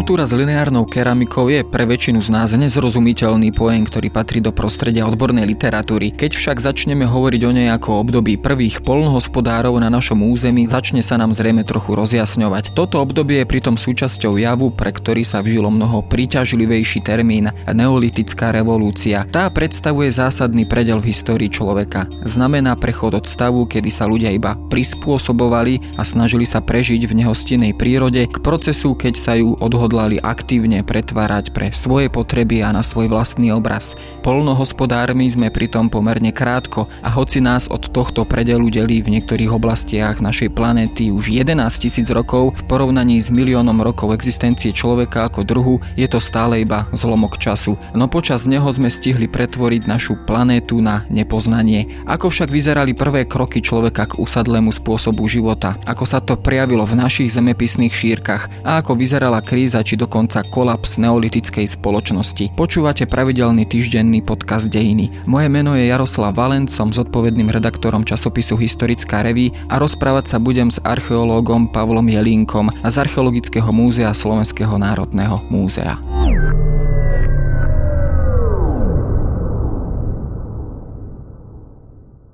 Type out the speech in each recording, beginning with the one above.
Kultúra s lineárnou keramikou je pre väčšinu z nás nezrozumiteľný pojem, ktorý patrí do prostredia odbornej literatúry. Keď však začneme hovoriť o nej ako období prvých polnohospodárov na našom území, začne sa nám zrejme trochu rozjasňovať. Toto obdobie je pritom súčasťou javu, pre ktorý sa vžilo mnoho príťažlivejší termín neolitická revolúcia. Tá predstavuje zásadný predel v histórii človeka. Znamená prechod od stavu, kedy sa ľudia iba prispôsobovali a snažili sa prežiť v nehostinnej prírode k procesu, keď sa ju od odhodlali aktívne pretvárať pre svoje potreby a na svoj vlastný obraz. Polnohospodármi sme pritom pomerne krátko a hoci nás od tohto predelu delí v niektorých oblastiach našej planéty už 11 tisíc rokov, v porovnaní s miliónom rokov existencie človeka ako druhu je to stále iba zlomok času. No počas neho sme stihli pretvoriť našu planétu na nepoznanie. Ako však vyzerali prvé kroky človeka k usadlému spôsobu života, ako sa to prejavilo v našich zemepisných šírkach a ako vyzerala kríza či dokonca kolaps neolitickej spoločnosti. Počúvate pravidelný týždenný podcast Dejiny. Moje meno je Jaroslav Valent, som zodpovedným redaktorom časopisu Historická reví a rozprávať sa budem s archeológom Pavlom Jelínkom z Archeologického múzea Slovenského národného múzea.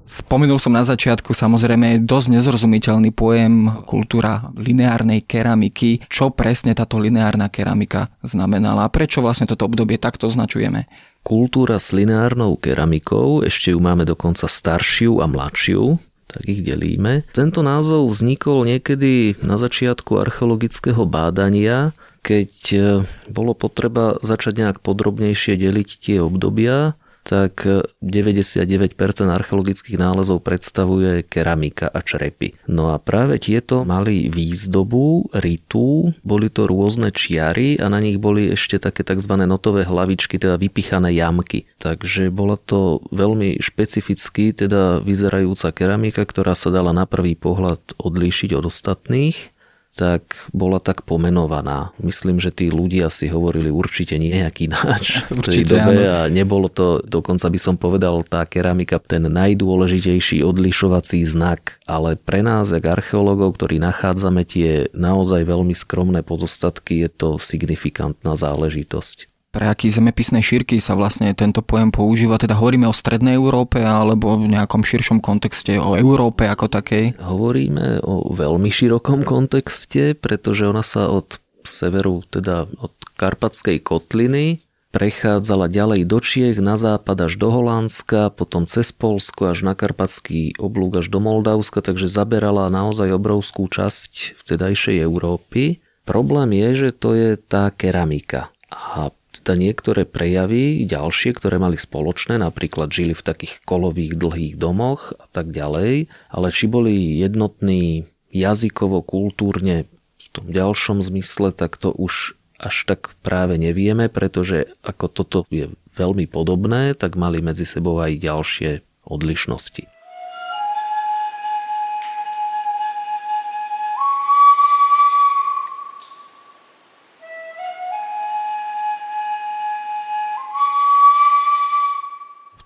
Spomenul som na začiatku samozrejme dosť nezrozumiteľný pojem kultúra lineárnej keramiky. Čo presne táto lineárna keramika znamenala a prečo vlastne toto obdobie takto označujeme? Kultúra s lineárnou keramikou, ešte ju máme dokonca staršiu a mladšiu, tak ich delíme. Tento názov vznikol niekedy na začiatku archeologického bádania, keď eh, bolo potreba začať nejak podrobnejšie deliť tie obdobia tak 99% archeologických nálezov predstavuje keramika a črepy. No a práve tieto mali výzdobu, ritu, boli to rôzne čiary a na nich boli ešte také tzv. notové hlavičky, teda vypichané jamky. Takže bola to veľmi špecificky teda vyzerajúca keramika, ktorá sa dala na prvý pohľad odlíšiť od ostatných tak bola tak pomenovaná. Myslím, že tí ľudia si hovorili určite nejaký náč v tej určite, dobe áno. a nebolo to, dokonca by som povedal, tá keramika ten najdôležitejší odlišovací znak, ale pre nás, jak archeológov, ktorí nachádzame tie naozaj veľmi skromné pozostatky, je to signifikantná záležitosť pre aký zemepisné šírky sa vlastne tento pojem používa? Teda hovoríme o strednej Európe alebo v nejakom širšom kontexte o Európe ako takej? Hovoríme o veľmi širokom kontexte, pretože ona sa od severu, teda od Karpatskej kotliny prechádzala ďalej do Čiech, na západ až do Holandska, potom cez Polsko až na Karpatský oblúk až do Moldavska, takže zaberala naozaj obrovskú časť vtedajšej Európy. Problém je, že to je tá keramika. A teda niektoré prejavy ďalšie, ktoré mali spoločné, napríklad žili v takých kolových dlhých domoch a tak ďalej, ale či boli jednotní jazykovo, kultúrne v tom ďalšom zmysle, tak to už až tak práve nevieme, pretože ako toto je veľmi podobné, tak mali medzi sebou aj ďalšie odlišnosti.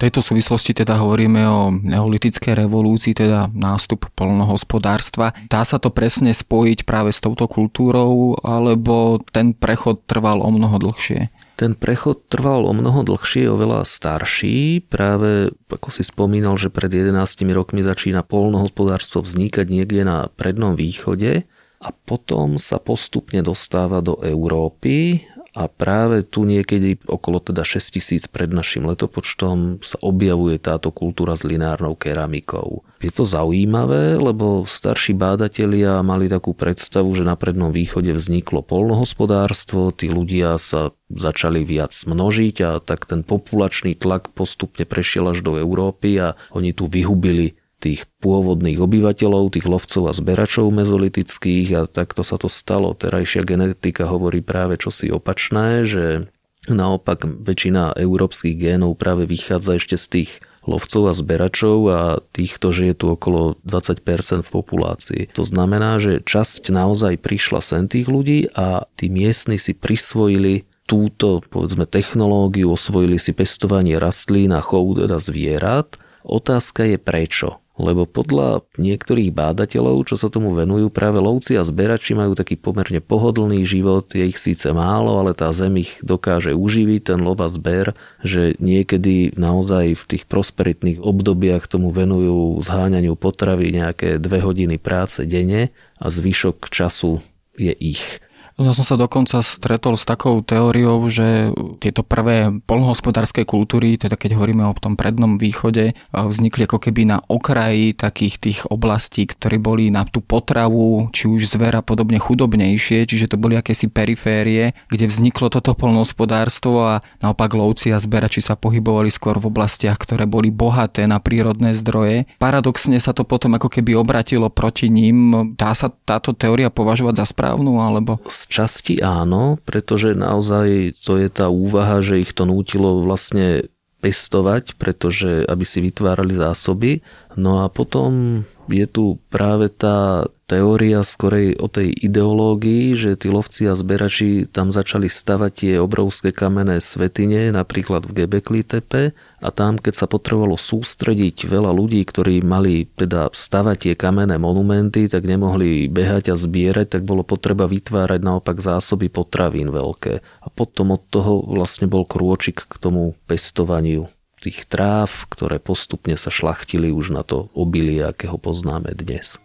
Tejto súvislosti teda hovoríme o neolitickej revolúcii, teda nástup polnohospodárstva. Dá sa to presne spojiť práve s touto kultúrou, alebo ten prechod trval o mnoho dlhšie? Ten prechod trval o mnoho dlhšie, oveľa starší. Práve, ako si spomínal, že pred 11 rokmi začína polnohospodárstvo vznikať niekde na prednom východe a potom sa postupne dostáva do Európy a práve tu niekedy okolo teda 6000 pred našim letopočtom sa objavuje táto kultúra s lineárnou keramikou. Je to zaujímavé, lebo starší bádatelia mali takú predstavu, že na prednom východe vzniklo polnohospodárstvo, tí ľudia sa začali viac množiť a tak ten populačný tlak postupne prešiel až do Európy a oni tu vyhubili tých pôvodných obyvateľov, tých lovcov a zberačov mezolitických a takto sa to stalo. Terajšia genetika hovorí práve čosi opačné, že naopak väčšina európskych génov práve vychádza ešte z tých lovcov a zberačov a týchto je tu okolo 20% v populácii. To znamená, že časť naozaj prišla sem tých ľudí a tí miestni si prisvojili túto, povedzme, technológiu, osvojili si pestovanie rastlín a chov teda zvierat. Otázka je prečo lebo podľa niektorých bádateľov, čo sa tomu venujú, práve lovci a zberači majú taký pomerne pohodlný život, je ich síce málo, ale tá zem ich dokáže uživiť, ten lov a zber, že niekedy naozaj v tých prosperitných obdobiach tomu venujú zháňaniu potravy nejaké dve hodiny práce denne a zvyšok času je ich. Ja som sa dokonca stretol s takou teóriou, že tieto prvé polnohospodárske kultúry, teda keď hovoríme o tom prednom východe, vznikli ako keby na okraji takých tých oblastí, ktoré boli na tú potravu, či už zvera podobne chudobnejšie, čiže to boli akési periférie, kde vzniklo toto polnohospodárstvo a naopak lovci a zberači sa pohybovali skôr v oblastiach, ktoré boli bohaté na prírodné zdroje. Paradoxne sa to potom ako keby obratilo proti ním. Dá sa táto teória považovať za správnu, alebo časti áno, pretože naozaj to je tá úvaha, že ich to nútilo vlastne pestovať, pretože aby si vytvárali zásoby. No a potom je tu práve tá teória skorej o tej ideológii, že tí lovci a zberači tam začali stavať tie obrovské kamenné svetine, napríklad v Gebekli Tepe a tam, keď sa potrebovalo sústrediť veľa ľudí, ktorí mali teda stavať tie kamenné monumenty, tak nemohli behať a zbierať, tak bolo potreba vytvárať naopak zásoby potravín veľké. A potom od toho vlastne bol krôčik k tomu pestovaniu tých tráv, ktoré postupne sa šlachtili už na to obilie, akého poznáme dnes.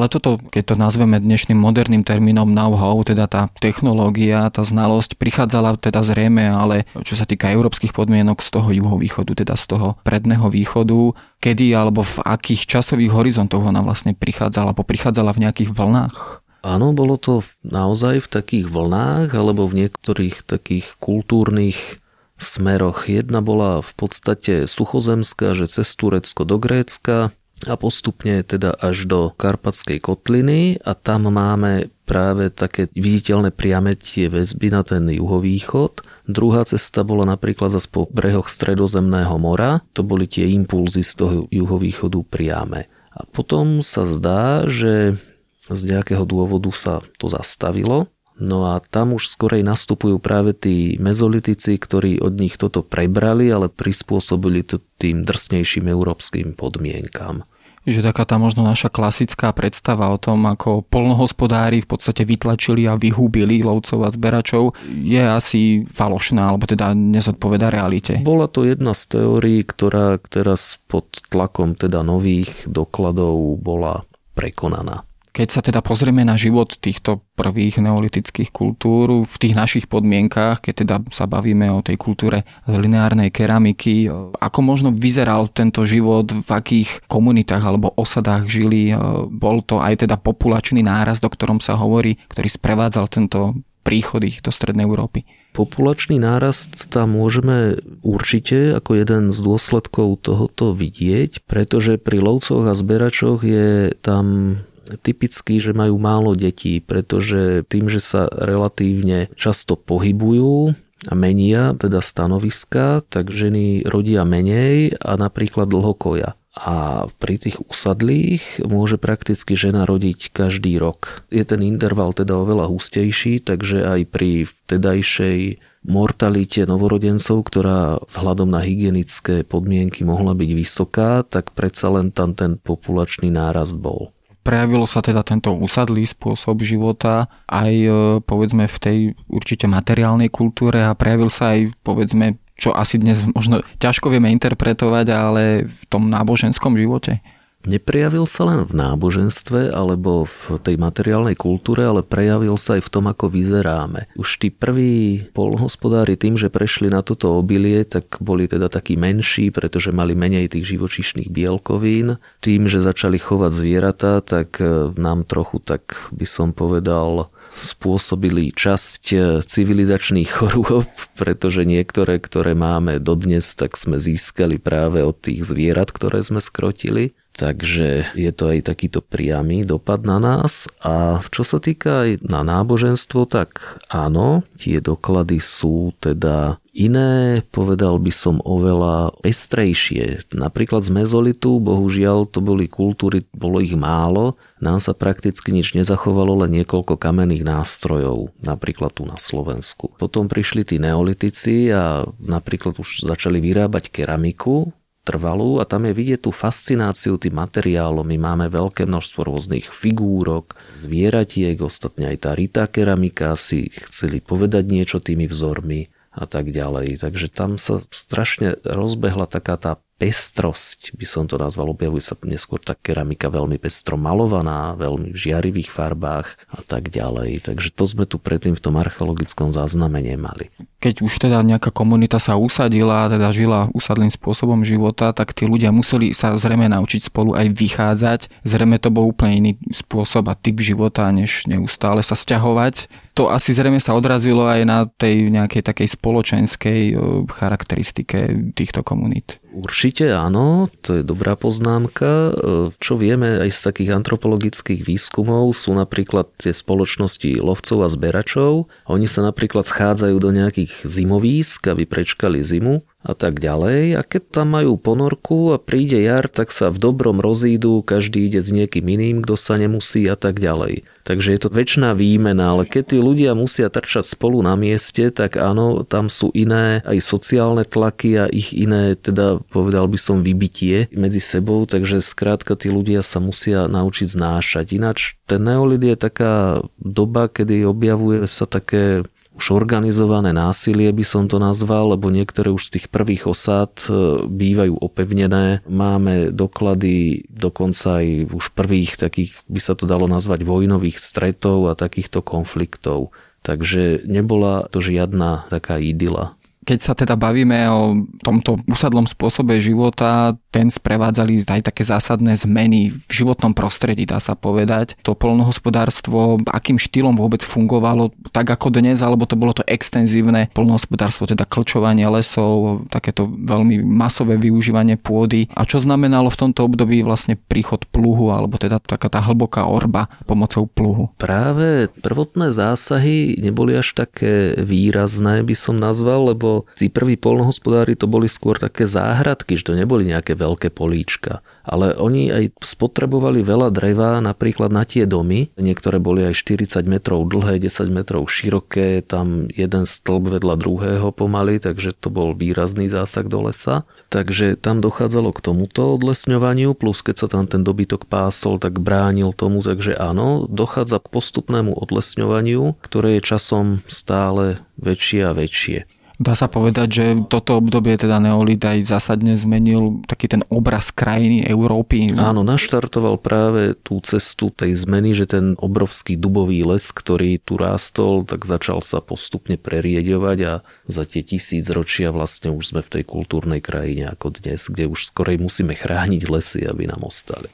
Ale toto, keď to nazveme dnešným moderným termínom know-how, teda tá technológia, tá znalosť prichádzala teda zrejme, ale čo sa týka európskych podmienok z toho juhovýchodu, teda z toho predného východu, kedy alebo v akých časových horizontoch ona vlastne prichádzala, alebo prichádzala v nejakých vlnách? Áno, bolo to naozaj v takých vlnách, alebo v niektorých takých kultúrnych smeroch. Jedna bola v podstate suchozemská, že cez Turecko do Grécka, a postupne teda až do Karpatskej kotliny a tam máme práve také viditeľné priame tie väzby na ten juhovýchod. Druhá cesta bola napríklad zase po brehoch Stredozemného mora, to boli tie impulzy z toho juhovýchodu priame. A potom sa zdá, že z nejakého dôvodu sa to zastavilo No a tam už skorej nastupujú práve tí mezolitici, ktorí od nich toto prebrali, ale prispôsobili to tým drsnejším európskym podmienkam že taká tá možno naša klasická predstava o tom, ako polnohospodári v podstate vytlačili a vyhúbili lovcov a zberačov, je asi falošná, alebo teda nezodpoveda realite. Bola to jedna z teórií, ktorá teraz pod tlakom teda nových dokladov bola prekonaná. Keď sa teda pozrieme na život týchto prvých neolitických kultúr v tých našich podmienkách, keď teda sa bavíme o tej kultúre lineárnej keramiky, ako možno vyzeral tento život, v akých komunitách alebo osadách žili, bol to aj teda populačný náraz, o ktorom sa hovorí, ktorý sprevádzal tento príchod ich do Strednej Európy. Populačný nárast tam môžeme určite ako jeden z dôsledkov tohoto vidieť, pretože pri lovcoch a zberačoch je tam typický, že majú málo detí, pretože tým, že sa relatívne často pohybujú, a menia teda stanoviska, tak ženy rodia menej a napríklad dlhokoja. A pri tých usadlých môže prakticky žena rodiť každý rok. Je ten interval teda oveľa hustejší, takže aj pri vtedajšej mortalite novorodencov, ktorá vzhľadom na hygienické podmienky mohla byť vysoká, tak predsa len tam ten populačný nárast bol. Prejavilo sa teda tento usadlý spôsob života aj e, povedzme v tej určite materiálnej kultúre a prejavil sa aj povedzme čo asi dnes možno ťažko vieme interpretovať, ale v tom náboženskom živote. Neprejavil sa len v náboženstve alebo v tej materiálnej kultúre, ale prejavil sa aj v tom, ako vyzeráme. Už tí prví polnohospodári tým, že prešli na toto obilie, tak boli teda takí menší, pretože mali menej tých živočíšnych bielkovín. Tým, že začali chovať zvieratá, tak e, nám trochu, tak by som povedal, spôsobili časť e, civilizačných chorôb, pretože niektoré, ktoré máme dodnes, tak sme získali práve od tých zvierat, ktoré sme skrotili Takže je to aj takýto priamy dopad na nás. A čo sa týka aj na náboženstvo, tak áno, tie doklady sú teda iné, povedal by som oveľa pestrejšie. Napríklad z mezolitu, bohužiaľ, to boli kultúry, bolo ich málo, nám sa prakticky nič nezachovalo, len niekoľko kamenných nástrojov, napríklad tu na Slovensku. Potom prišli tí neolitici a napríklad už začali vyrábať keramiku, trvalú a tam je vidieť tú fascináciu tým materiálom. My máme veľké množstvo rôznych figúrok, zvieratiek, ostatne aj tá ritá keramika si chceli povedať niečo tými vzormi a tak ďalej. Takže tam sa strašne rozbehla taká tá pestrosť, by som to nazval, objavuje sa neskôr tá keramika veľmi pestro malovaná, veľmi v žiarivých farbách a tak ďalej. Takže to sme tu predtým v tom archeologickom zázname nemali. Keď už teda nejaká komunita sa usadila, teda žila usadlým spôsobom života, tak tí ľudia museli sa zrejme naučiť spolu aj vychádzať. Zrejme to bol úplne iný spôsob a typ života, než neustále sa stiahovať. To asi zrejme sa odrazilo aj na tej nejakej takej spoločenskej charakteristike týchto komunít. Určite áno, to je dobrá poznámka. Čo vieme aj z takých antropologických výskumov sú napríklad tie spoločnosti lovcov a zberačov. Oni sa napríklad schádzajú do nejakých zimovísk, aby prečkali zimu a tak ďalej. A keď tam majú ponorku a príde jar, tak sa v dobrom rozídu, každý ide s niekým iným, kto sa nemusí a tak ďalej. Takže je to väčšiná výmena, ale keď tí ľudia musia trčať spolu na mieste, tak áno, tam sú iné aj sociálne tlaky a ich iné, teda povedal by som, vybitie medzi sebou, takže skrátka tí ľudia sa musia naučiť znášať. Ináč ten neolid je taká doba, kedy objavuje sa také už organizované násilie by som to nazval, lebo niektoré už z tých prvých osád e, bývajú opevnené. Máme doklady dokonca aj už prvých takých, by sa to dalo nazvať, vojnových stretov a takýchto konfliktov. Takže nebola to žiadna taká idyla. Keď sa teda bavíme o tomto usadlom spôsobe života, ten sprevádzali aj také zásadné zmeny v životnom prostredí, dá sa povedať. To polnohospodárstvo, akým štýlom vôbec fungovalo, tak ako dnes, alebo to bolo to extenzívne polnohospodárstvo, teda klčovanie lesov, takéto veľmi masové využívanie pôdy. A čo znamenalo v tomto období vlastne príchod pluhu, alebo teda taká tá hlboká orba pomocou pluhu? Práve prvotné zásahy neboli až také výrazné, by som nazval, lebo tí prví polnohospodári to boli skôr také záhradky, že to neboli nejaké veľké políčka. Ale oni aj spotrebovali veľa dreva napríklad na tie domy. Niektoré boli aj 40 metrov dlhé, 10 metrov široké, tam jeden stĺp vedľa druhého pomaly, takže to bol výrazný zásah do lesa. Takže tam dochádzalo k tomuto odlesňovaniu, plus keď sa tam ten dobytok pásol, tak bránil tomu, takže áno, dochádza k postupnému odlesňovaniu, ktoré je časom stále väčšie a väčšie. Dá sa povedať, že toto obdobie teda neolit aj zásadne zmenil taký ten obraz krajiny Európy. Áno, naštartoval práve tú cestu tej zmeny, že ten obrovský dubový les, ktorý tu rástol, tak začal sa postupne prerieďovať a za tie tisíc ročia vlastne už sme v tej kultúrnej krajine ako dnes, kde už skorej musíme chrániť lesy, aby nám ostali.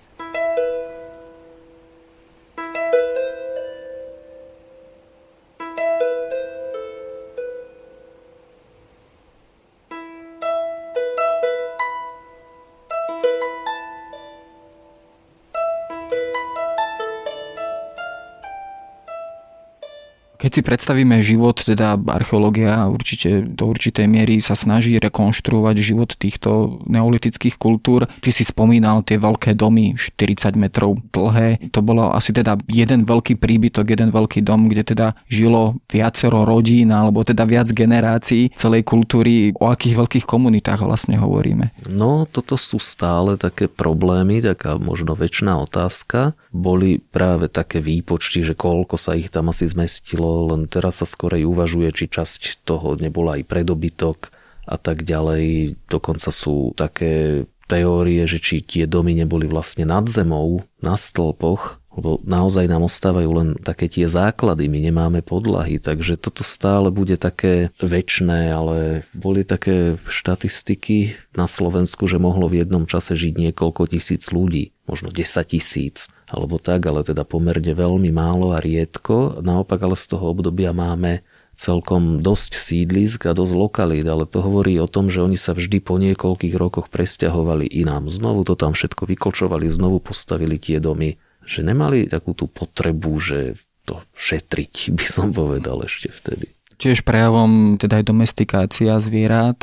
Si predstavíme život, teda archeológia určite do určitej miery sa snaží rekonštruovať život týchto neolitických kultúr. Ty si spomínal tie veľké domy, 40 metrov dlhé. To bolo asi teda jeden veľký príbytok, jeden veľký dom, kde teda žilo viacero rodín alebo teda viac generácií celej kultúry. O akých veľkých komunitách vlastne hovoríme? No, toto sú stále také problémy, taká možno väčšiná otázka. Boli práve také výpočty, že koľko sa ich tam asi zmestilo len teraz sa skorej uvažuje, či časť toho nebola aj predobytok a tak ďalej. Dokonca sú také teórie, že či tie domy neboli vlastne nad zemou, na stĺpoch, lebo naozaj nám ostávajú len také tie základy, my nemáme podlahy, takže toto stále bude také väčšné, ale boli také štatistiky na Slovensku, že mohlo v jednom čase žiť niekoľko tisíc ľudí, možno 10 tisíc alebo tak, ale teda pomerne veľmi málo a riedko. Naopak ale z toho obdobia máme celkom dosť sídlisk a dosť lokalít, ale to hovorí o tom, že oni sa vždy po niekoľkých rokoch presťahovali inám. Znovu to tam všetko vykočovali, znovu postavili tie domy, že nemali takú tú potrebu, že to šetriť, by som povedal ešte vtedy tiež prejavom teda aj domestikácia zvierat.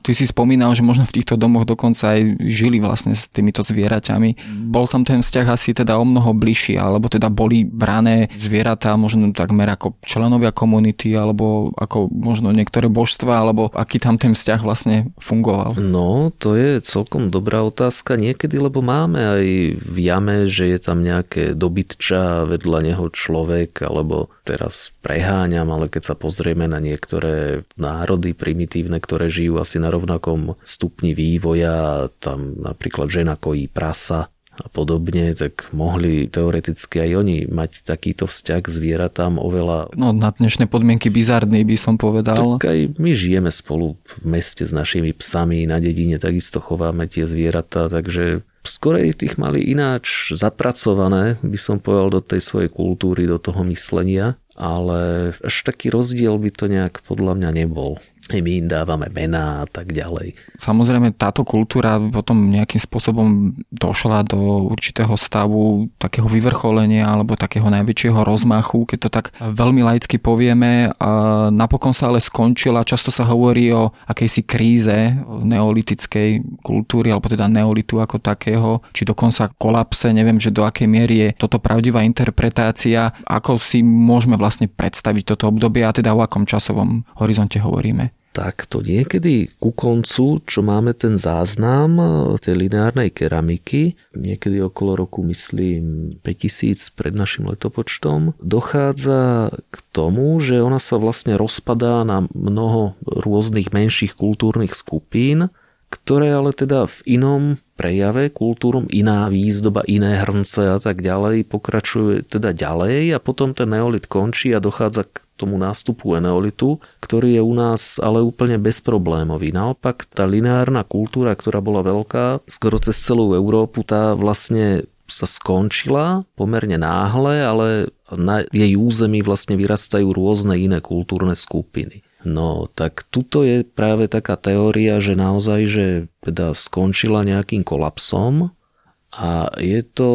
Ty si spomínal, že možno v týchto domoch dokonca aj žili vlastne s týmito zvieraťami. Bol tam ten vzťah asi teda o mnoho bližší, alebo teda boli brané zvieratá možno takmer ako členovia komunity, alebo ako možno niektoré božstva, alebo aký tam ten vzťah vlastne fungoval? No, to je celkom dobrá otázka niekedy, lebo máme aj v jame, že je tam nejaké dobytča vedľa neho človek, alebo teraz preháňam, ale keď sa pozrieme na niektoré národy primitívne, ktoré žijú asi na rovnakom stupni vývoja, tam napríklad žena kojí prasa a podobne, tak mohli teoreticky aj oni mať takýto vzťah k zvieratám oveľa... No na dnešné podmienky bizarný by som povedal. Tak aj my žijeme spolu v meste s našimi psami, na dedine takisto chováme tie zvieratá, takže skorej tých mali ináč zapracované, by som povedal, do tej svojej kultúry, do toho myslenia ale až taký rozdiel by to nejak podľa mňa nebol my im dávame mená a tak ďalej. Samozrejme táto kultúra potom nejakým spôsobom došla do určitého stavu takého vyvrcholenia alebo takého najväčšieho rozmachu, keď to tak veľmi laicky povieme. A napokon sa ale skončila, často sa hovorí o akejsi kríze neolitickej kultúry alebo teda neolitu ako takého, či dokonca kolapse, neviem, že do akej miery je toto pravdivá interpretácia, ako si môžeme vlastne predstaviť toto obdobie a teda o akom časovom horizonte hovoríme takto niekedy ku koncu, čo máme ten záznam e, tej lineárnej keramiky, niekedy okolo roku, myslím, 5000 pred našim letopočtom, dochádza k tomu, že ona sa vlastne rozpadá na mnoho rôznych menších kultúrnych skupín, ktoré ale teda v inom prejave kultúrom, iná výzdoba, iné hrnce a tak ďalej, pokračuje teda ďalej a potom ten neolit končí a dochádza k tomu nástupu eneolitu, ktorý je u nás ale úplne bezproblémový. Naopak tá lineárna kultúra, ktorá bola veľká, skoro cez celú Európu, tá vlastne sa skončila pomerne náhle, ale na jej území vlastne vyrastajú rôzne iné kultúrne skupiny. No tak tuto je práve taká teória, že naozaj, že teda skončila nejakým kolapsom a je to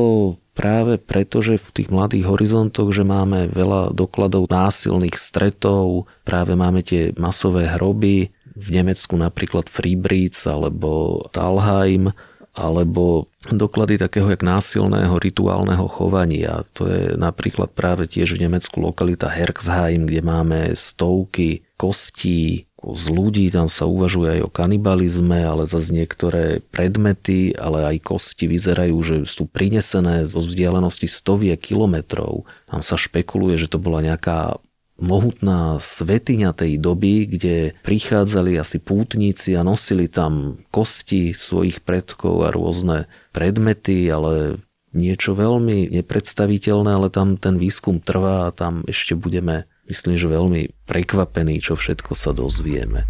práve preto, že v tých mladých horizontoch, že máme veľa dokladov násilných stretov, práve máme tie masové hroby, v Nemecku napríklad Friedrichs alebo Talheim, alebo doklady takého jak násilného rituálneho chovania. To je napríklad práve tiež v Nemecku lokalita Herxheim, kde máme stovky kostí, z ľudí, tam sa uvažuje aj o kanibalizme, ale zase niektoré predmety, ale aj kosti vyzerajú, že sú prinesené zo vzdialenosti stoviek kilometrov. Tam sa špekuluje, že to bola nejaká mohutná svetiňa tej doby, kde prichádzali asi pútnici a nosili tam kosti svojich predkov a rôzne predmety, ale niečo veľmi nepredstaviteľné, ale tam ten výskum trvá a tam ešte budeme myslím, že veľmi prekvapený, čo všetko sa dozvieme.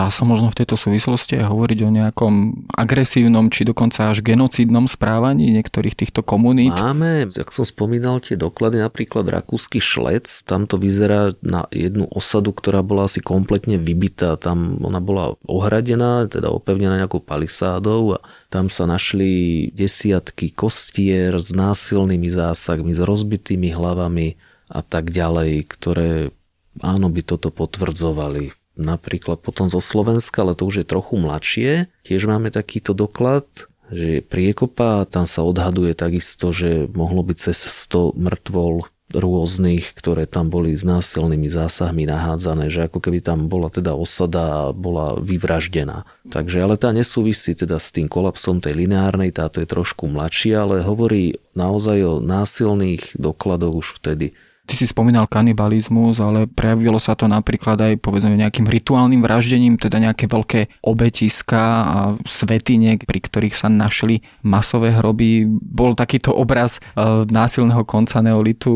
Dá sa možno v tejto súvislosti aj hovoriť o nejakom agresívnom či dokonca až genocídnom správaní niektorých týchto komunít? Máme, jak som spomínal, tie doklady, napríklad rakúsky šlec, tam to vyzerá na jednu osadu, ktorá bola asi kompletne vybitá. Tam ona bola ohradená, teda opevnená nejakou palisádou a tam sa našli desiatky kostier s násilnými zásahmi, s rozbitými hlavami a tak ďalej, ktoré áno by toto potvrdzovali napríklad potom zo Slovenska, ale to už je trochu mladšie. Tiež máme takýto doklad, že priekopa, tam sa odhaduje takisto, že mohlo byť cez 100 mŕtvol rôznych, ktoré tam boli s násilnými zásahmi nahádzané, že ako keby tam bola teda osada a bola vyvraždená. Takže ale tá nesúvisí teda s tým kolapsom tej lineárnej, táto je trošku mladšia, ale hovorí naozaj o násilných dokladoch už vtedy. Ty si spomínal kanibalizmus, ale prejavilo sa to napríklad aj povedzme nejakým rituálnym vraždením, teda nejaké veľké obetiska a svetine, pri ktorých sa našli masové hroby. Bol takýto obraz e, násilného konca neolitu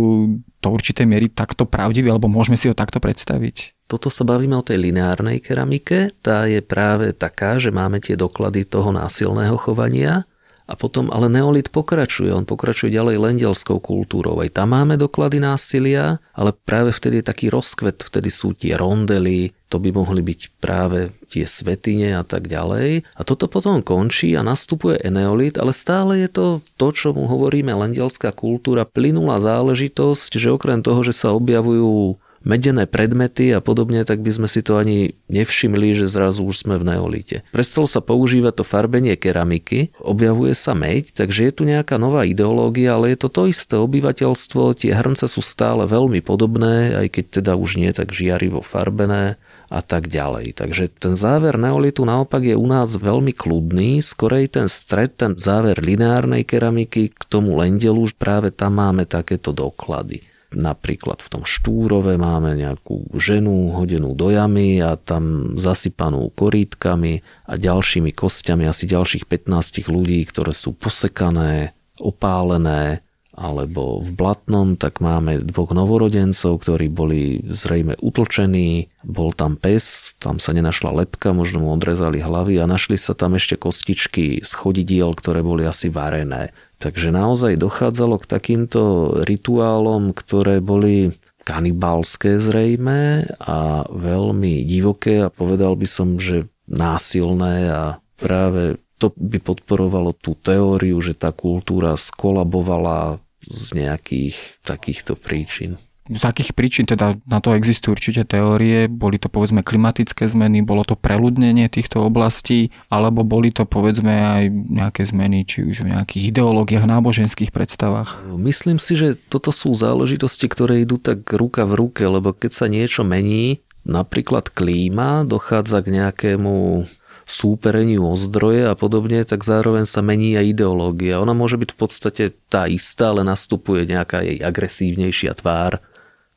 do určitej miery takto pravdivý, alebo môžeme si ho takto predstaviť? Toto sa bavíme o tej lineárnej keramike. Tá je práve taká, že máme tie doklady toho násilného chovania a potom ale neolit pokračuje, on pokračuje ďalej lendelskou kultúrou. Aj tam máme doklady násilia, ale práve vtedy je taký rozkvet, vtedy sú tie rondely, to by mohli byť práve tie svetine a tak ďalej. A toto potom končí a nastupuje eneolit, ale stále je to to, čo mu hovoríme lendelská kultúra, plynulá záležitosť, že okrem toho, že sa objavujú medené predmety a podobne, tak by sme si to ani nevšimli, že zrazu už sme v neolite. Prestalo sa používať to farbenie keramiky, objavuje sa meď, takže je tu nejaká nová ideológia, ale je to to isté obyvateľstvo, tie hrnce sú stále veľmi podobné, aj keď teda už nie tak žiarivo farbené a tak ďalej. Takže ten záver neolitu naopak je u nás veľmi kľudný, skorej ten stred, ten záver lineárnej keramiky k tomu lendelu, práve tam máme takéto doklady. Napríklad v tom Štúrove máme nejakú ženu hodenú do jamy a tam zasypanú korítkami a ďalšími kostiami asi ďalších 15 ľudí, ktoré sú posekané, opálené, alebo v Blatnom, tak máme dvoch novorodencov, ktorí boli zrejme utlčení, bol tam pes, tam sa nenašla lepka, možno mu odrezali hlavy a našli sa tam ešte kostičky z chodidiel, ktoré boli asi varené. Takže naozaj dochádzalo k takýmto rituálom, ktoré boli kanibalské zrejme a veľmi divoké a povedal by som, že násilné a práve to by podporovalo tú teóriu, že tá kultúra skolabovala z nejakých takýchto príčin. Z akých príčin? Teda na to existujú určite teórie, boli to povedzme klimatické zmeny, bolo to preľudnenie týchto oblastí, alebo boli to povedzme aj nejaké zmeny, či už v nejakých ideológiách, náboženských predstavách? Myslím si, že toto sú záležitosti, ktoré idú tak ruka v ruke, lebo keď sa niečo mení, napríklad klíma, dochádza k nejakému súpereniu o zdroje a podobne, tak zároveň sa mení aj ideológia. Ona môže byť v podstate tá istá, ale nastupuje nejaká jej agresívnejšia tvár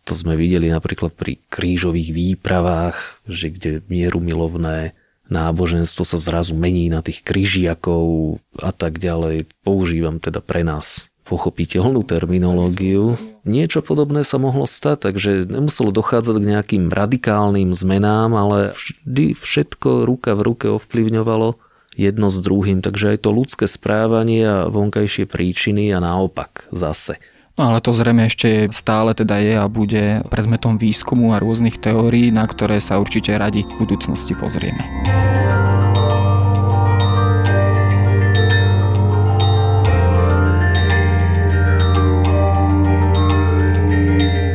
to sme videli napríklad pri krížových výpravách, že kde mieru milovné náboženstvo sa zrazu mení na tých kryžiakov a tak ďalej. Používam teda pre nás pochopiteľnú terminológiu. Niečo podobné sa mohlo stať, takže nemuselo dochádzať k nejakým radikálnym zmenám, ale vždy všetko ruka v ruke ovplyvňovalo jedno s druhým, takže aj to ľudské správanie a vonkajšie príčiny a naopak zase. No ale to zrejme ešte stále teda je a bude predmetom výskumu a rôznych teórií, na ktoré sa určite radi v budúcnosti pozrieme.